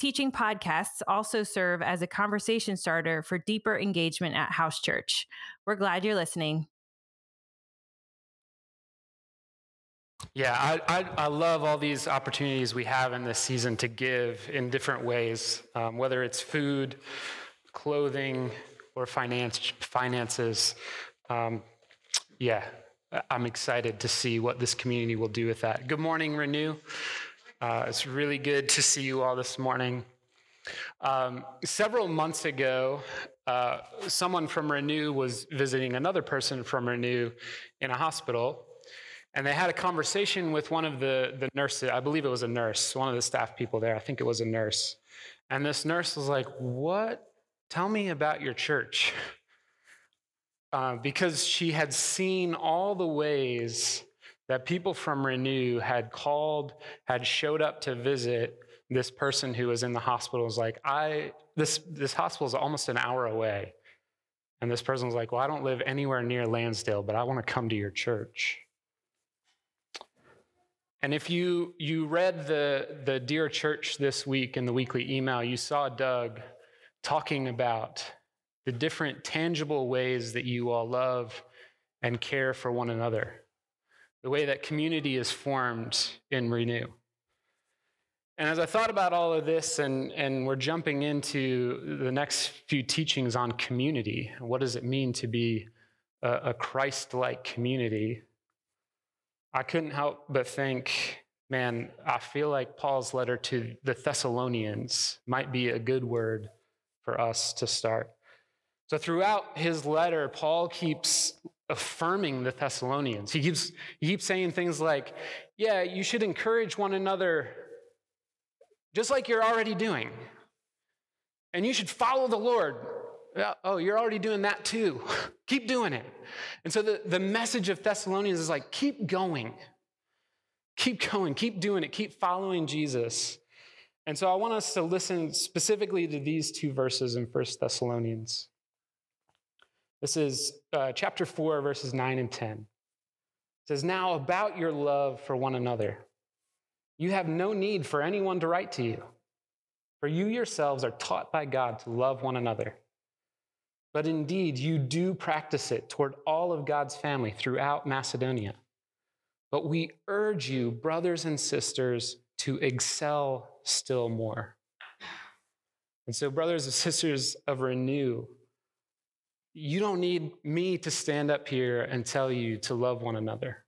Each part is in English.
teaching podcasts also serve as a conversation starter for deeper engagement at house church. We're glad you're listening. Yeah, I, I, I, love all these opportunities we have in this season to give in different ways, um, whether it's food, clothing, or finance, finances. Um, yeah, I'm excited to see what this community will do with that. Good morning, Renew. Uh, it's really good to see you all this morning. Um, several months ago, uh, someone from Renew was visiting another person from Renew in a hospital, and they had a conversation with one of the, the nurses. I believe it was a nurse, one of the staff people there. I think it was a nurse. And this nurse was like, What? Tell me about your church. Uh, because she had seen all the ways that people from Renew had called, had showed up to visit this person who was in the hospital was like, I this this hospital is almost an hour away. And this person was like, Well, I don't live anywhere near Lansdale, but I want to come to your church. And if you you read the the Dear Church this week in the weekly email, you saw Doug talking about the different tangible ways that you all love and care for one another, the way that community is formed in Renew. And as I thought about all of this, and, and we're jumping into the next few teachings on community, what does it mean to be a, a Christ like community? I couldn't help but think, man, I feel like Paul's letter to the Thessalonians might be a good word for us to start. So, throughout his letter, Paul keeps affirming the Thessalonians. He keeps, he keeps saying things like, yeah, you should encourage one another just like you're already doing. And you should follow the Lord. Oh, you're already doing that too. keep doing it. And so the, the message of Thessalonians is like, keep going. Keep going. Keep doing it. Keep following Jesus. And so I want us to listen specifically to these two verses in 1 Thessalonians. This is uh, chapter 4, verses 9 and 10. It says, Now about your love for one another. You have no need for anyone to write to you, for you yourselves are taught by God to love one another. But indeed, you do practice it toward all of God's family throughout Macedonia. But we urge you, brothers and sisters, to excel still more. And so, brothers and sisters of Renew, you don't need me to stand up here and tell you to love one another.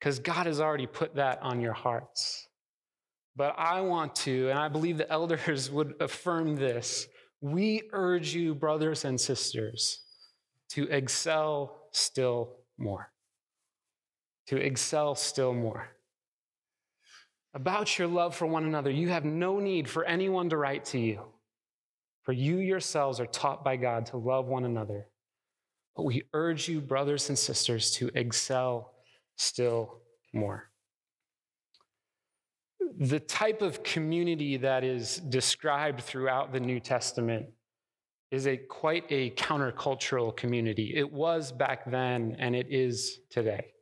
because God has already put that on your hearts. But I want to, and I believe the elders would affirm this. We urge you, brothers and sisters, to excel still more. To excel still more. About your love for one another, you have no need for anyone to write to you, for you yourselves are taught by God to love one another. But we urge you, brothers and sisters, to excel still more. The type of community that is described throughout the New Testament is a quite a countercultural community. It was back then and it is today.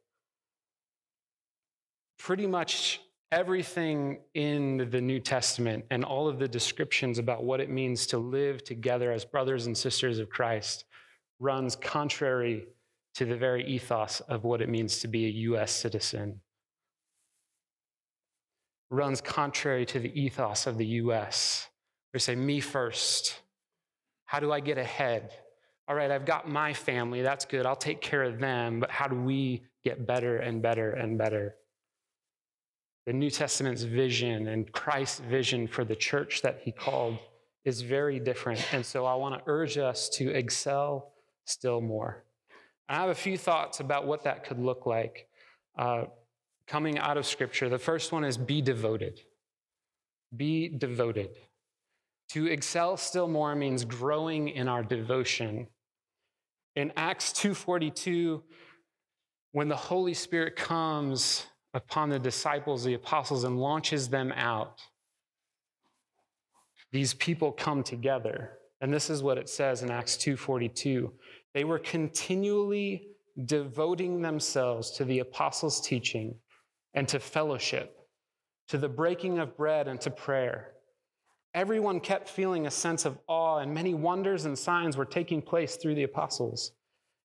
Pretty much everything in the New Testament and all of the descriptions about what it means to live together as brothers and sisters of Christ runs contrary to the very ethos of what it means to be a US citizen. Runs contrary to the ethos of the US. We say, me first. How do I get ahead? All right, I've got my family. That's good. I'll take care of them. But how do we get better and better and better? The New Testament's vision and Christ's vision for the church that he called is very different. And so I want to urge us to excel still more. I have a few thoughts about what that could look like uh, coming out of Scripture. The first one is be devoted. Be devoted. To excel still more means growing in our devotion. In Acts 2:42, when the Holy Spirit comes upon the disciples, the apostles, and launches them out, these people come together. And this is what it says in Acts 2:42. They were continually devoting themselves to the apostles' teaching and to fellowship, to the breaking of bread and to prayer. Everyone kept feeling a sense of awe, and many wonders and signs were taking place through the apostles.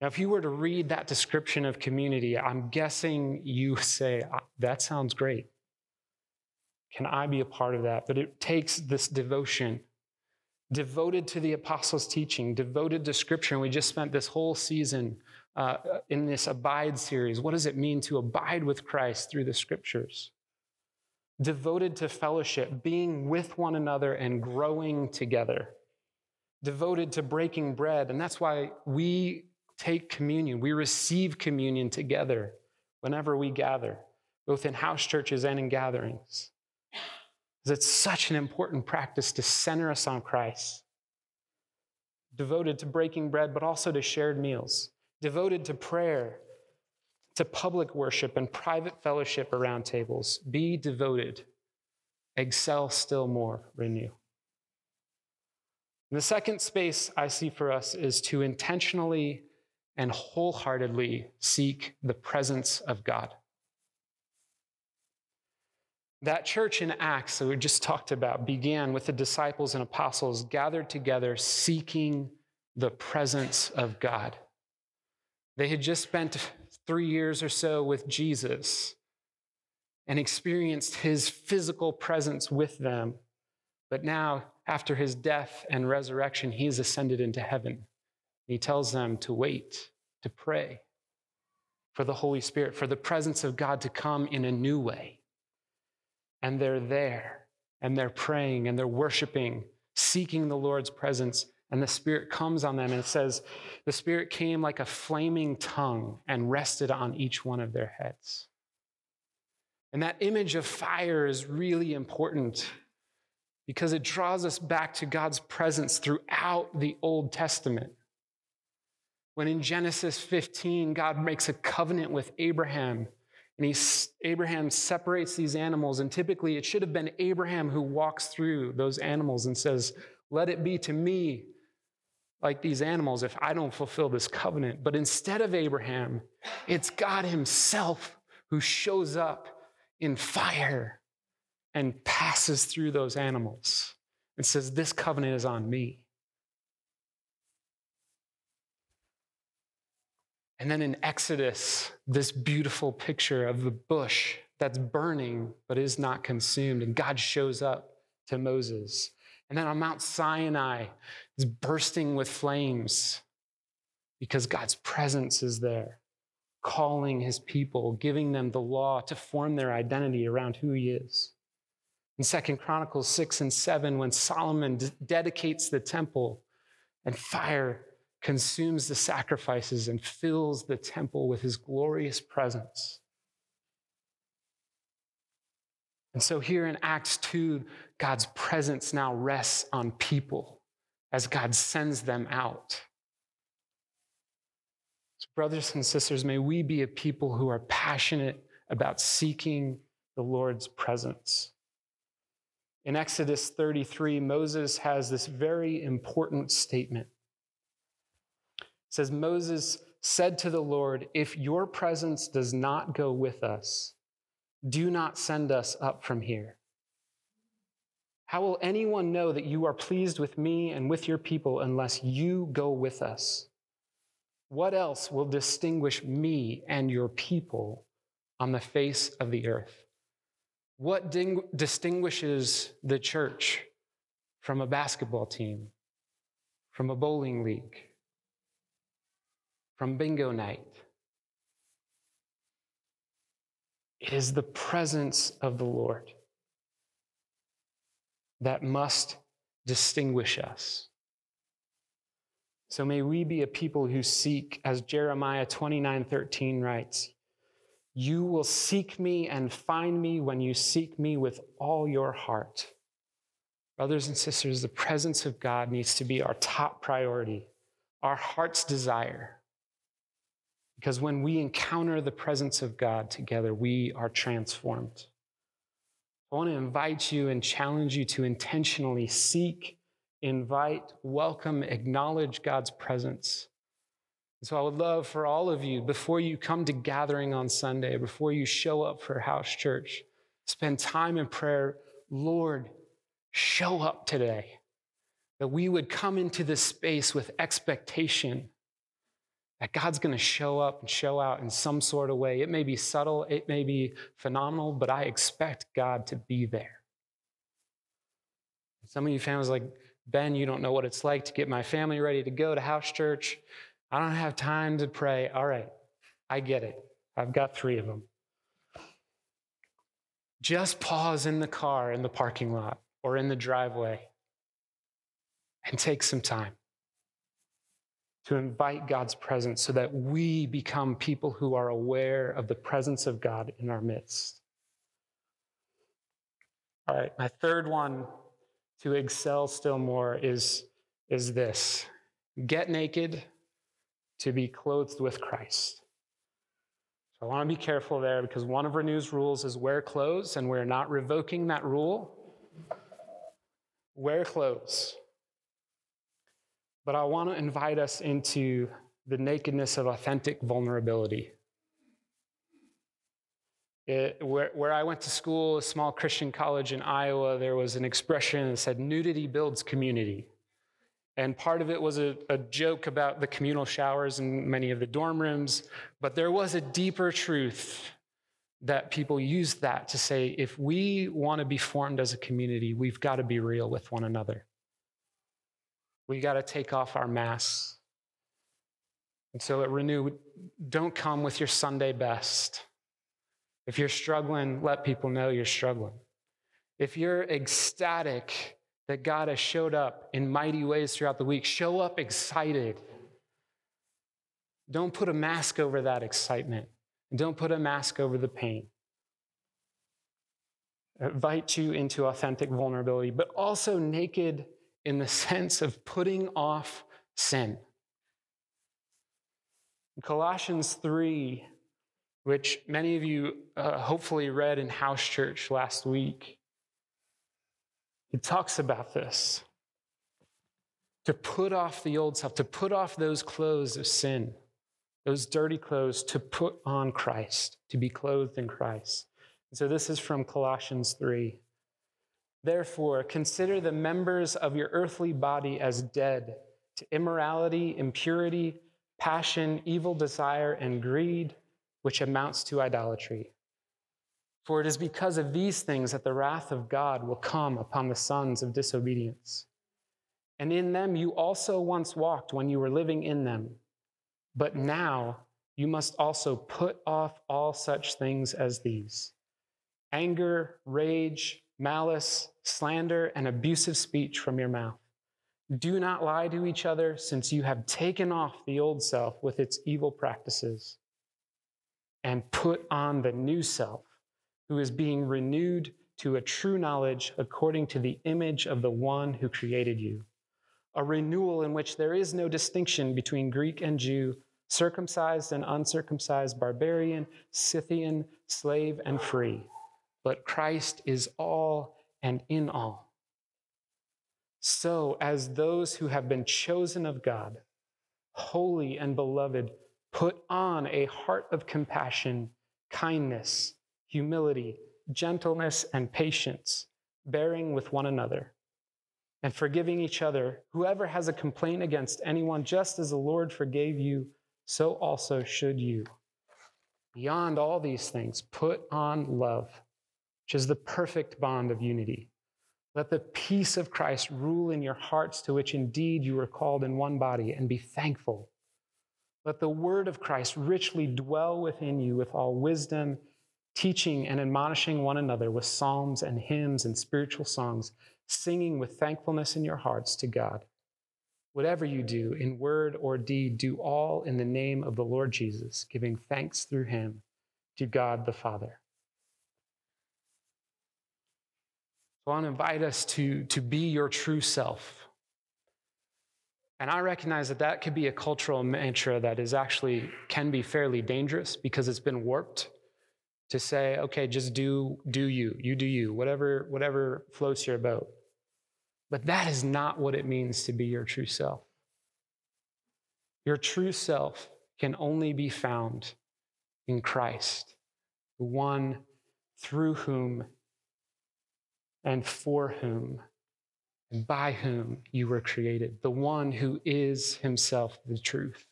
Now, if you were to read that description of community, I'm guessing you say, ah, that sounds great. Can I be a part of that? But it takes this devotion, devoted to the apostles' teaching, devoted to scripture. And we just spent this whole season uh, in this Abide series. What does it mean to abide with Christ through the scriptures? Devoted to fellowship, being with one another and growing together. Devoted to breaking bread. And that's why we take communion. We receive communion together whenever we gather, both in house churches and in gatherings. It's such an important practice to center us on Christ, devoted to breaking bread, but also to shared meals, devoted to prayer, to public worship and private fellowship around tables. Be devoted, excel still more, renew. And the second space I see for us is to intentionally and wholeheartedly seek the presence of God. That church in Acts that we just talked about began with the disciples and apostles gathered together seeking the presence of God. They had just spent three years or so with Jesus and experienced his physical presence with them. But now, after his death and resurrection, he has ascended into heaven. He tells them to wait, to pray for the Holy Spirit, for the presence of God to come in a new way. And they're there, and they're praying, and they're worshiping, seeking the Lord's presence. And the Spirit comes on them, and it says, The Spirit came like a flaming tongue and rested on each one of their heads. And that image of fire is really important because it draws us back to God's presence throughout the Old Testament. When in Genesis 15, God makes a covenant with Abraham, and he, Abraham separates these animals, and typically it should have been Abraham who walks through those animals and says, Let it be to me like these animals if I don't fulfill this covenant. But instead of Abraham, it's God Himself who shows up in fire and passes through those animals and says, This covenant is on me. And then in Exodus, this beautiful picture of the bush that's burning but is not consumed. And God shows up to Moses. And then on Mount Sinai, is bursting with flames because God's presence is there, calling his people, giving them the law to form their identity around who he is. In Second Chronicles 6 and 7, when Solomon d- dedicates the temple and fire consumes the sacrifices and fills the temple with his glorious presence. And so here in Acts 2, God's presence now rests on people as God sends them out. So, brothers and sisters, may we be a people who are passionate about seeking the Lord's presence. In Exodus 33, Moses has this very important statement says Moses said to the Lord, If your presence does not go with us, do not send us up from here. How will anyone know that you are pleased with me and with your people unless you go with us? What else will distinguish me and your people on the face of the earth? What ding- distinguishes the church from a basketball team, from a bowling league, from bingo night? It is the presence of the Lord that must distinguish us. So may we be a people who seek, as Jeremiah 29 13 writes, You will seek me and find me when you seek me with all your heart. Brothers and sisters, the presence of God needs to be our top priority, our heart's desire. Because when we encounter the presence of God together, we are transformed. I want to invite you and challenge you to intentionally seek, invite, welcome, acknowledge God's presence. so I would love for all of you, before you come to gathering on Sunday, before you show up for house church, spend time in prayer. Lord, show up today. That we would come into this space with expectation that God's going to show up and show out in some sort of way. It may be subtle, it may be phenomenal, but I expect God to be there. Some of you families like, Ben, you don't know what it's like to get my family ready to go to house church. I don't have time to pray. All right, I get it. I've got three of them. Just pause in the car in the parking lot or in the driveway and take some time to invite God's presence so that we become people who are aware of the presence of God in our midst. All right, my third one to excel still more is, is this get naked to be clothed with Christ. So I want to be careful there because one of Renew's rules is wear clothes, and we're not revoking that rule. Wear clothes. But I want to invite us into the nakedness of authentic vulnerability. It, where, where I went to school, a small Christian college in Iowa, there was an expression that said, nudity builds community. And part of it was a, a, joke about the communal showers in many of the dorm rooms, but there was a deeper truth that people used that to say if we want to be formed as a community, we've got to be real with one another. We got to take off our masks. And so at Renew, don't come with your Sunday best. If you're struggling, let people know you're struggling. If you're ecstatic that God has showed up in mighty ways throughout the week, show up excited. Don't put a mask over that excitement. And Don't put a mask over the pain. Invite you into authentic vulnerability, but also naked in the sense of putting off sin. Colossians 3, which many of you uh, hopefully read in house church last week, it talks about this. To put off the old self, to put off those clothes of sin, those dirty clothes, to put on Christ, to be clothed in Christ. And so this is from Colossians 3. Therefore, consider the members of your earthly body as dead to immorality, impurity, passion, evil desire, and greed, which amounts to idolatry. For it is because of these things that the wrath of God will come upon the sons of disobedience. And in them you also once walked when you were living in them. But now you must also put off all such things as these anger, rage, malice, slander, and abusive speech from your mouth. Do not lie to each other, since you have taken off the old self with its evil practices and put on the new self, who is being renewed to a true knowledge according to the image of the one who created you. A renewal in which there is no distinction between Greek and Jew, circumcised and uncircumcised, barbarian, Scythian, slave and free but Christ is all and in all. So, as those who have been chosen of God, holy and beloved, put on a heart of compassion, kindness, humility, gentleness, and patience, bearing with one another, and forgiving each other. Whoever has a complaint against anyone, just as the Lord forgave you, so also should you. Beyond all these things, put on love which is the perfect bond of unity. Let the peace of Christ rule in your hearts, to which indeed you are called in one body, and be thankful. Let the word of Christ richly dwell within you with all wisdom, teaching and admonishing one another with psalms and hymns and spiritual songs, singing with thankfulness in your hearts to God. Whatever you do, in word or deed, do all in the name of the Lord Jesus, giving thanks through him to God the Father. So I want to invite us to, to be your true self. And I recognize that that could be a cultural mantra that is actually can be fairly dangerous because it's been warped to say, okay, just do do you, you do you, whatever whatever floats your boat. But that is not what it means to be your true self. Your true self can only be found in Christ, the one through whom and for whom and by whom you were created, the one who is himself the truth.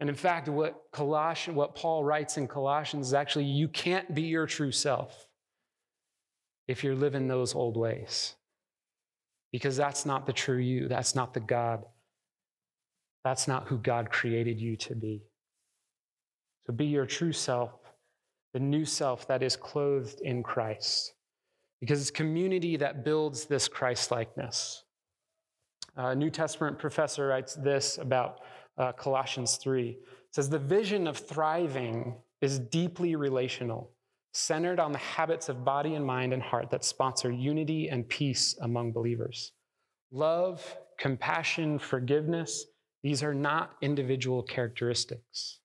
And in fact, what Colossians, what Paul writes in Colossians is actually you can't be your true self if you're living those old ways. Because that's not the true you. That's not the God. That's not who God created you to be. So be your true self, the new self that is clothed in Christ because it's community that builds this Christ likeness. A New Testament professor writes this about uh, Colossians 3. It says, The vision of thriving is deeply relational, centered on the habits of body and mind and heart that sponsor unity and peace among believers. Love, compassion, forgiveness, these are not individual characteristics.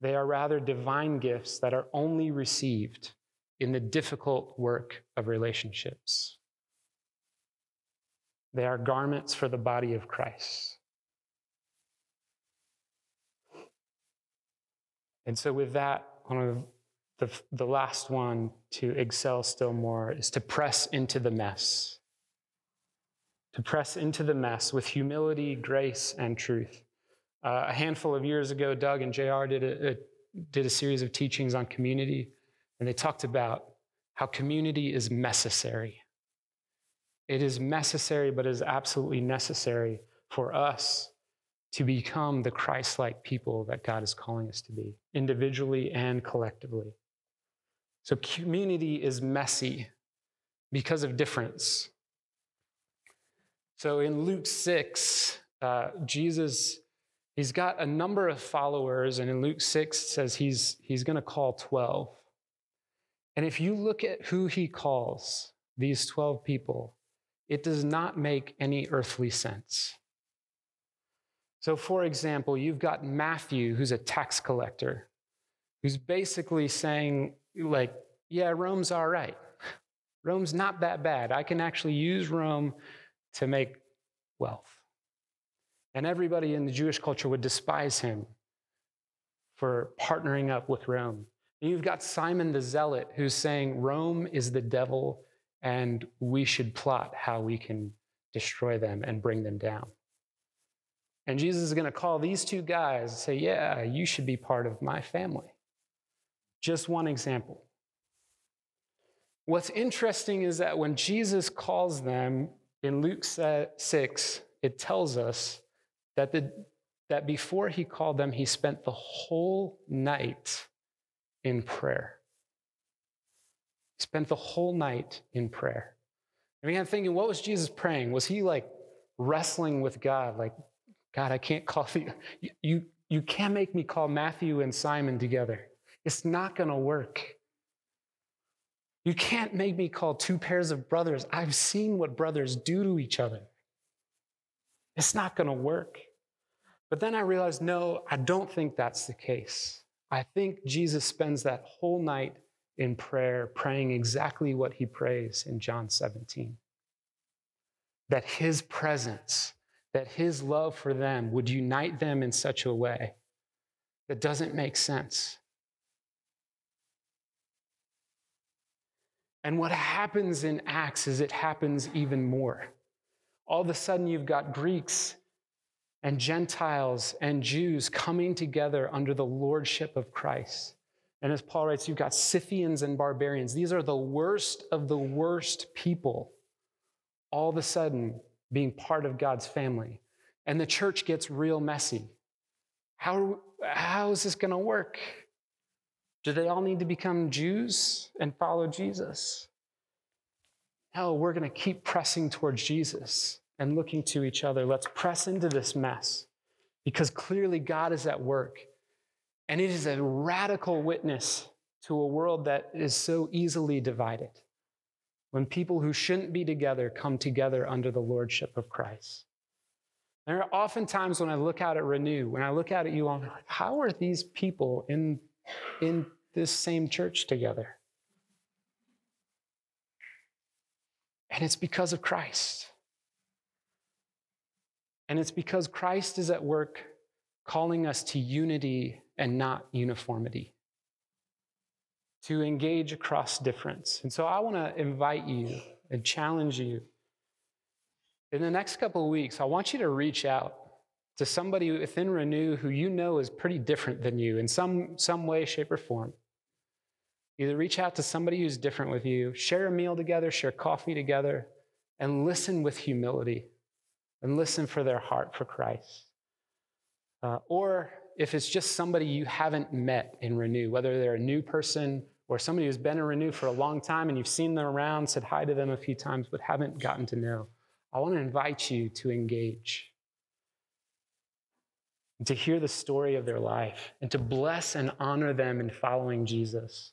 They are rather divine gifts that are only received in the difficult work of relationships. They are garments for the body of Christ. And so, with that, one of the, the last one to excel still more is to press into the mess. To press into the mess with humility, grace, and truth. Uh, a handful of years ago, Doug and JR did a, a, did a series of teachings on community. And they talked about how community is necessary. It is necessary, but it is absolutely necessary for us to become the Christ like people that God is calling us to be, individually and collectively. So, community is messy because of difference. So, in Luke 6, uh, Jesus, he's got a number of followers, and in Luke 6, says he's, he's going to call 12. And if you look at who he calls these 12 people, it does not make any earthly sense. So, for example, you've got Matthew, who's a tax collector, who's basically saying, like, yeah, Rome's all right. Rome's not that bad. I can actually use Rome to make wealth. And everybody in the Jewish culture would despise him for partnering up with Rome. And you've got Simon the Zealot who's saying Rome is the devil and we should plot how we can destroy them and bring them down. And Jesus is going to call these two guys and say, Yeah, you should be part of my family. Just one example. What's interesting is that when Jesus calls them in Luke 6, it tells us that, the, that before he called them, he spent the whole night in prayer. He spent the whole night in prayer. I mean, I'm thinking, what was Jesus praying? Was he like wrestling with God? Like, God, I can't call you. You, you can't make me call Matthew and Simon together. It's not going to work. You can't make me call two pairs of brothers. I've seen what brothers do to each other. It's not going to work. But then I realized, no, I don't think that's the case. I think Jesus spends that whole night in prayer, praying exactly what he prays in John 17 that his presence, that his love for them would unite them in such a way that doesn't make sense. And what happens in Acts is it happens even more. All of a sudden, you've got Greeks and Gentiles and Jews coming together under the lordship of Christ. And as Paul writes, you've got Scythians and barbarians. These are the worst of the worst people, all of a sudden being part of God's family. And the church gets real messy. How, how is this going to work? Do they all need to become Jews and follow Jesus? No, we're going to keep pressing towards Jesus and looking to each other. Let's press into this mess because clearly God is at work. And it is a radical witness to a world that is so easily divided when people who shouldn't be together come together under the lordship of Christ. There are often times when I look out at Renew, when I look out at you, I'm like, how are these people in, in this same church together? And it's because of Christ. And it's because Christ is at work calling us to unity and not uniformity, to engage across difference. And so I want to invite you and challenge you. In the next couple of weeks, I want you to reach out to somebody within Renew who you know is pretty different than you in some, some way, shape, or form. Either reach out to somebody who's different with you, share a meal together, share coffee together, and listen with humility and listen for their heart for Christ. Uh, or if it's just somebody you haven't met in Renew, whether they're a new person or somebody who's been in Renew for a long time and you've seen them around, said hi to them a few times, but haven't gotten to know, I want to invite you to engage and to hear the story of their life and to bless and honor them in following Jesus.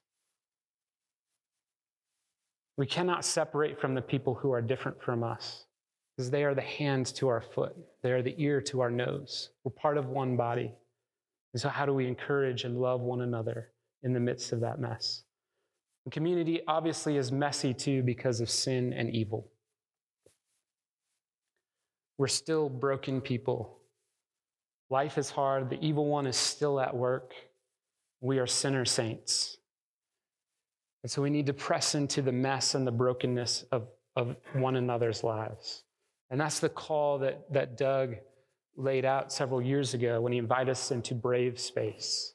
We cannot separate from the people who are different from us because they are the hands to our foot, they are the ear to our nose. We're part of one body. And so, how do we encourage and love one another in the midst of that mess? The community obviously is messy too because of sin and evil. We're still broken people. Life is hard. The evil one is still at work. We are sinner saints. And so we need to press into the mess and the brokenness of, of one another's lives. And that's the call that, that Doug laid out several years ago when he invited us into Brave Space.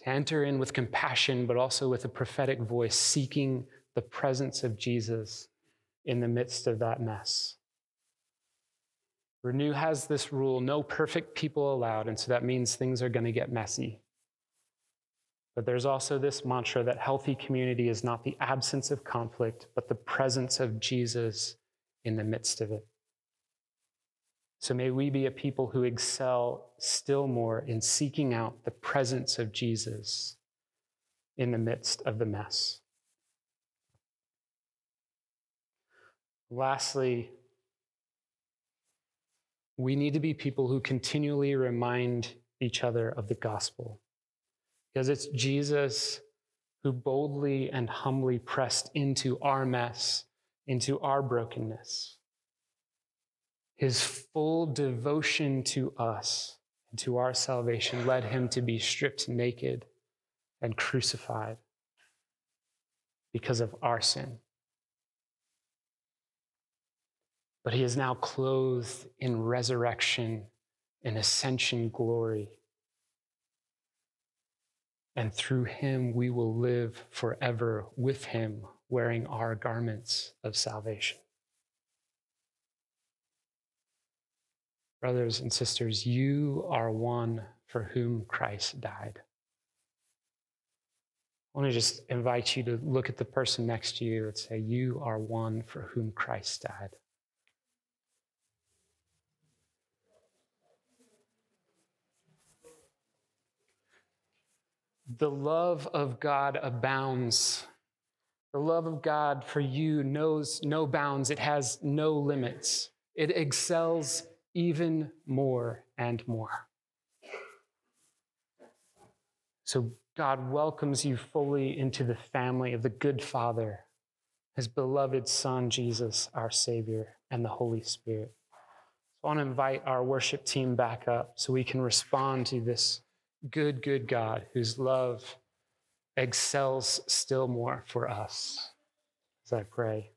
To enter in with compassion, but also with a prophetic voice, seeking the presence of Jesus in the midst of that mess. Renew has this rule no perfect people allowed, and so that means things are going to get messy. But there's also this mantra that healthy community is not the absence of conflict, but the presence of Jesus in the midst of it. So may we be a people who excel still more in seeking out the presence of Jesus in the midst of the mess. Lastly, we need to be people who continually remind each other of the gospel. Because it's Jesus who boldly and humbly pressed into our mess, into our brokenness. His full devotion to us and to our salvation led him to be stripped naked and crucified because of our sin. But he is now clothed in resurrection and ascension glory and through him we will live forever with him, wearing our garments of salvation. Brothers and sisters, you are one for whom Christ died. I want to just invite you to look at the person next to you and say, You are one for whom Christ died. The love of God abounds. The love of God for you knows no bounds, it has no limits. It excels even more and more. So God welcomes you fully into the family of the good Father, his beloved Son, Jesus, our Savior, and the Holy Spirit. So I want to invite our worship team back up so we can respond to this good, good God whose love excels still more for us. As I pray.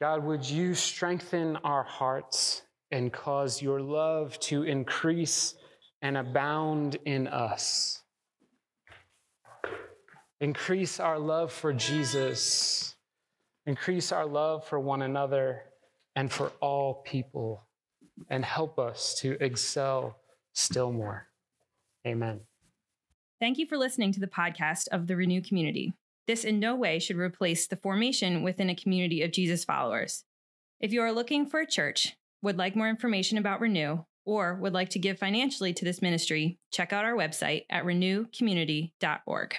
God, would you strengthen our hearts and cause your love to increase and abound in us. Increase our love for Jesus, increase our love for one another and for all people, and help us to excel still more. Amen. Thank you for listening to the podcast of the Renew community. This in no way should replace the formation within a community of Jesus followers. If you are looking for a church, would like more information about Renew, or would like to give financially to this ministry, check out our website at renewcommunity.org.